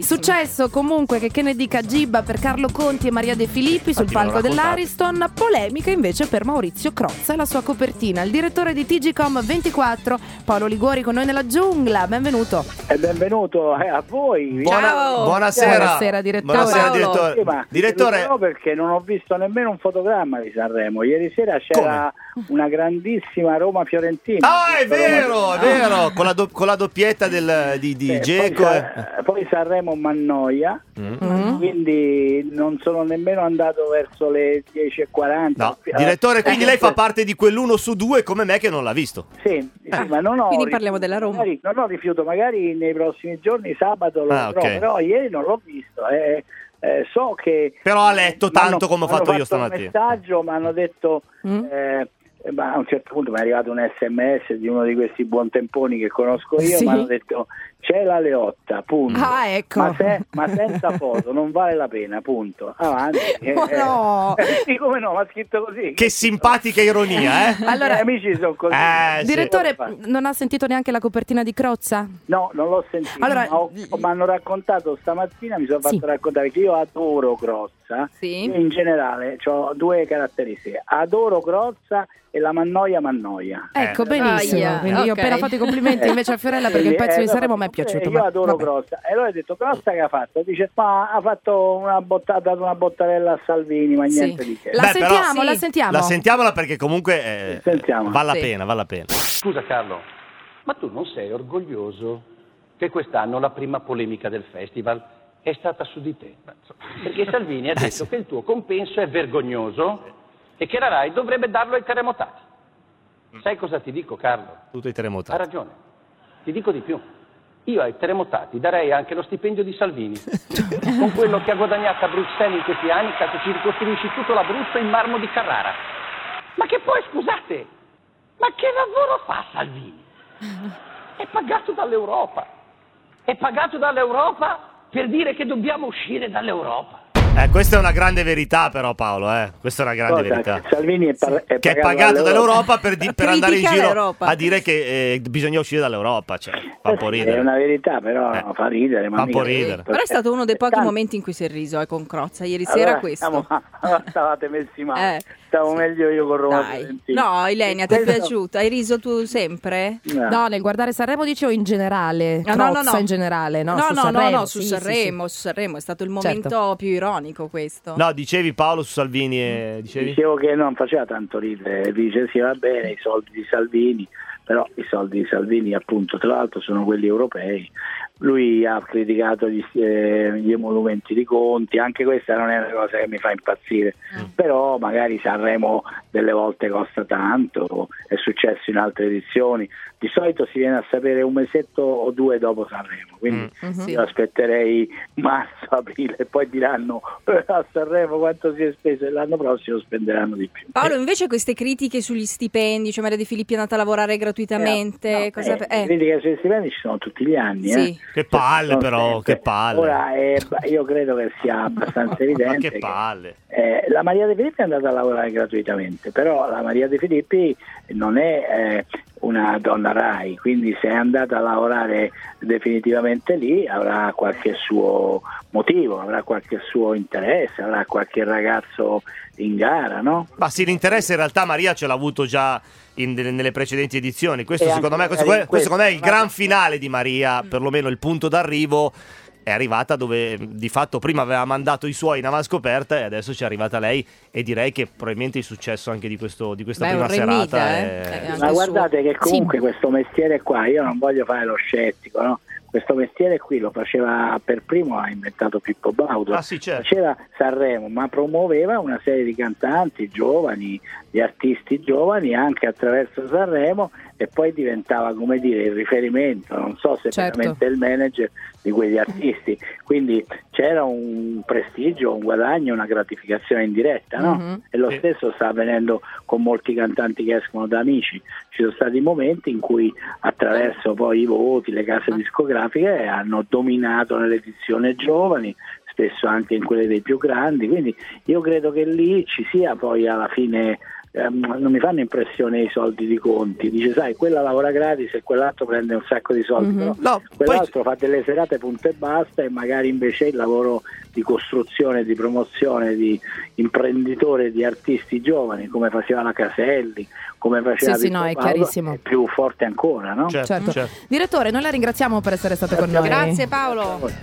Successo comunque che che ne dica Gibba per Carlo Conti e Maria De Filippi sul palco dell'Ariston, polemica invece per Maurizio Crozza e la sua copertina. Il direttore di TGCom 24, Paolo Liguori con noi nella giungla, benvenuto. E benvenuto eh, a voi. Buona- buonasera. Buonasera, direttore. Buonasera, Paolo. direttore. Sì, Direttore, no, perché non ho visto nemmeno un fotogramma di Sanremo. Ieri sera c'era una grandissima Roma-Fiorentina. Ah, è Roma- vero, è vero, con la, do- con la doppietta del, di, di Eh, Geco. poi, eh. Sa- poi Sanremo Mannoia, Mm. quindi non sono nemmeno andato verso le 10.40. No, Eh, direttore, quindi eh, lei fa parte di quell'uno su due come me che non l'ha visto. Sì, sì, ma non ho Quindi rifiuto, parliamo della Roma. magari- non ho rifiuto, magari nei prossimi giorni, sabato lo Ah, vedrò, ok. però ieri non l'ho visto. eh, eh, so che Però ha letto tanto come ho fatto io stamattina. un messaggio, mi hanno detto Mm. eh, ma a un certo punto mi è arrivato un sms di uno di questi buontemponi che conosco io, Sì. mi hanno detto c'è la Leotta, punto. Ah, ecco. Ma, se- ma senza foto, non vale la pena, punto. Avanti. Oh, no. sì, come no, ma ha scritto così. Che simpatica ironia, eh? Allora, I miei amici sono così. Eh, sì. Direttore, fare? non ha sentito neanche la copertina di Crozza? No, non l'ho sentito. Allora- ma ho- mi hanno raccontato stamattina, mi sono Sì. fatto raccontare che io adoro Crozza. Sì. In generale ho due caratteristiche. Adoro Crozza e la mannoia mannoia. Ecco, Eh. benissimo. Aia, Quindi io ho appena fatto i complimenti invece a Fiorella perché il Eh, pezzo di Sanremo mi è eh, piaciuto. Io ma adoro vabbè. Crozza. E allora ho detto, Crozza che ha fatto? Dice, ma ha fatto una botta- ha dato una bottarella a Salvini, ma Sì. niente di che. La Beh, però- sentiamo, Sì. la sentiamo. La sentiamola perché comunque eh, Sentiamo. vale la Sì. pena, vale la pena. Scusa Carlo, ma tu non sei orgoglioso che quest'anno la prima polemica del festival è stata su di te? Perché Salvini ha detto che il tuo compenso è vergognoso e che la RAI dovrebbe darlo ai terremotati. Sai cosa ti dico Carlo? Tutto i Ha terremotati. ragione, ti dico di più. Io ai terremotati darei anche lo stipendio di Salvini. Con quello che ha guadagnato a Bruxelles in questi anni, cazzo, ci ricostruisci tutto l'Abruzzo in marmo di Carrara. Ma che poi, scusate, ma che lavoro fa Salvini? È pagato dall'Europa. È pagato dall'Europa per dire che dobbiamo uscire dall'Europa. Eh, questa è una grande verità però Paolo, eh. Questa è una grande Cosa? verità. Salvini è, par- Che è pagato dall'Europa per, di- per andare in giro l'Europa. a dire che eh, bisogna uscire dall'Europa. Cioè, fa un po' Eh ridere. È una verità, però Eh. fa ridere. Ma Fa un po' ridere. Però è stato uno dei pochi Tanto- momenti in cui si è riso eh, con Crozza. Ieri Allora, sera questo. allora stavate messi male. Eh, Stavo sì. meglio io con Roma. No, Ilenia, ti è piaciuto? Hai riso tu sempre? No. No, nel guardare Sanremo dicevo in generale, Ah, no, no, no. in generale, no? no, su no, Sanremo, no, no, su sì, sì, Sanremo, su Sanremo è stato il Certo. momento più ironico questo. No, dicevi Paolo su Salvini e dicevi? Dicevo che non faceva tanto ridere, dice sì va bene i soldi di Salvini, però i soldi di Salvini appunto tra l'altro sono quelli europei. Lui ha criticato gli, eh, gli emolumenti di conti, anche questa non è una cosa che mi fa impazzire, però magari Sanremo delle volte costa tanto, è successo in altre edizioni, di solito si viene a sapere un mesetto o due dopo Sanremo, quindi Mhm. Sì. io aspetterei marzo, aprile e poi diranno "Eh, a Sanremo quanto si è speso e l'anno prossimo spenderanno di più. Paolo, invece queste critiche sugli stipendi, cioè Maria De Filippi è andata a lavorare gratuitamente, Eh, no, cosa... eh, eh, le critiche sui stipendi ci sono tutti gli anni. Sì. eh. Che palle però, sempre. che palle. Ora, eh, io credo che sia abbastanza Ma evidente che palle. eh, la Maria De Filippi è andata a lavorare gratuitamente, però la Maria De Filippi non è eh, una donna RAI, quindi se è andata a lavorare definitivamente lì avrà qualche suo motivo, avrà qualche suo interesse, avrà qualche ragazzo in gara, no? Ma sì, l'interesse in realtà Maria ce l'ha avuto già in- nelle precedenti edizioni. Questo secondo me, questo, in questo secondo me è il questo, gran finale di Maria, perlomeno il punto d'arrivo. È arrivata dove di fatto prima aveva mandato i suoi in avanscoperta e adesso ci è arrivata lei e direi che probabilmente il successo anche di, questo, di questa Beh, prima serata eh. è... Eh, Ma suo. guardate che comunque questo mestiere qua, io non voglio fare lo scettico, no? Questo mestiere qui lo faceva per primo, ha inventato Pippo Baudo. Ah sì, certo. Faceva Sanremo, ma promuoveva una serie di cantanti giovani, di artisti giovani anche attraverso Sanremo e poi diventava come dire il riferimento, non so se Certo. veramente il manager di quegli artisti. Quindi c'era un prestigio, un guadagno, una gratificazione in diretta, no? Mhm. E lo Sì. stesso sta avvenendo con molti cantanti che escono da amici. Ci sono stati momenti in cui attraverso poi i voti, le case discografiche hanno dominato nell'edizione giovani, spesso anche in quelle dei più grandi. Quindi io credo che lì ci sia poi alla fine ehm, non mi fanno impressione i soldi di Conti. Dice, sai, quella lavora gratis e quell'altro prende un sacco di soldi, Mhm. però No, quell'altro fa delle serate punto e basta e magari invece il lavoro di costruzione, di promozione, di imprenditore di artisti giovani, come faceva la Caselli, come faceva Sì, sì, no, è è più forte ancora, no? Certo, Certo. certo. Direttore, noi la ringraziamo per essere stato con noi. Grazie Paolo.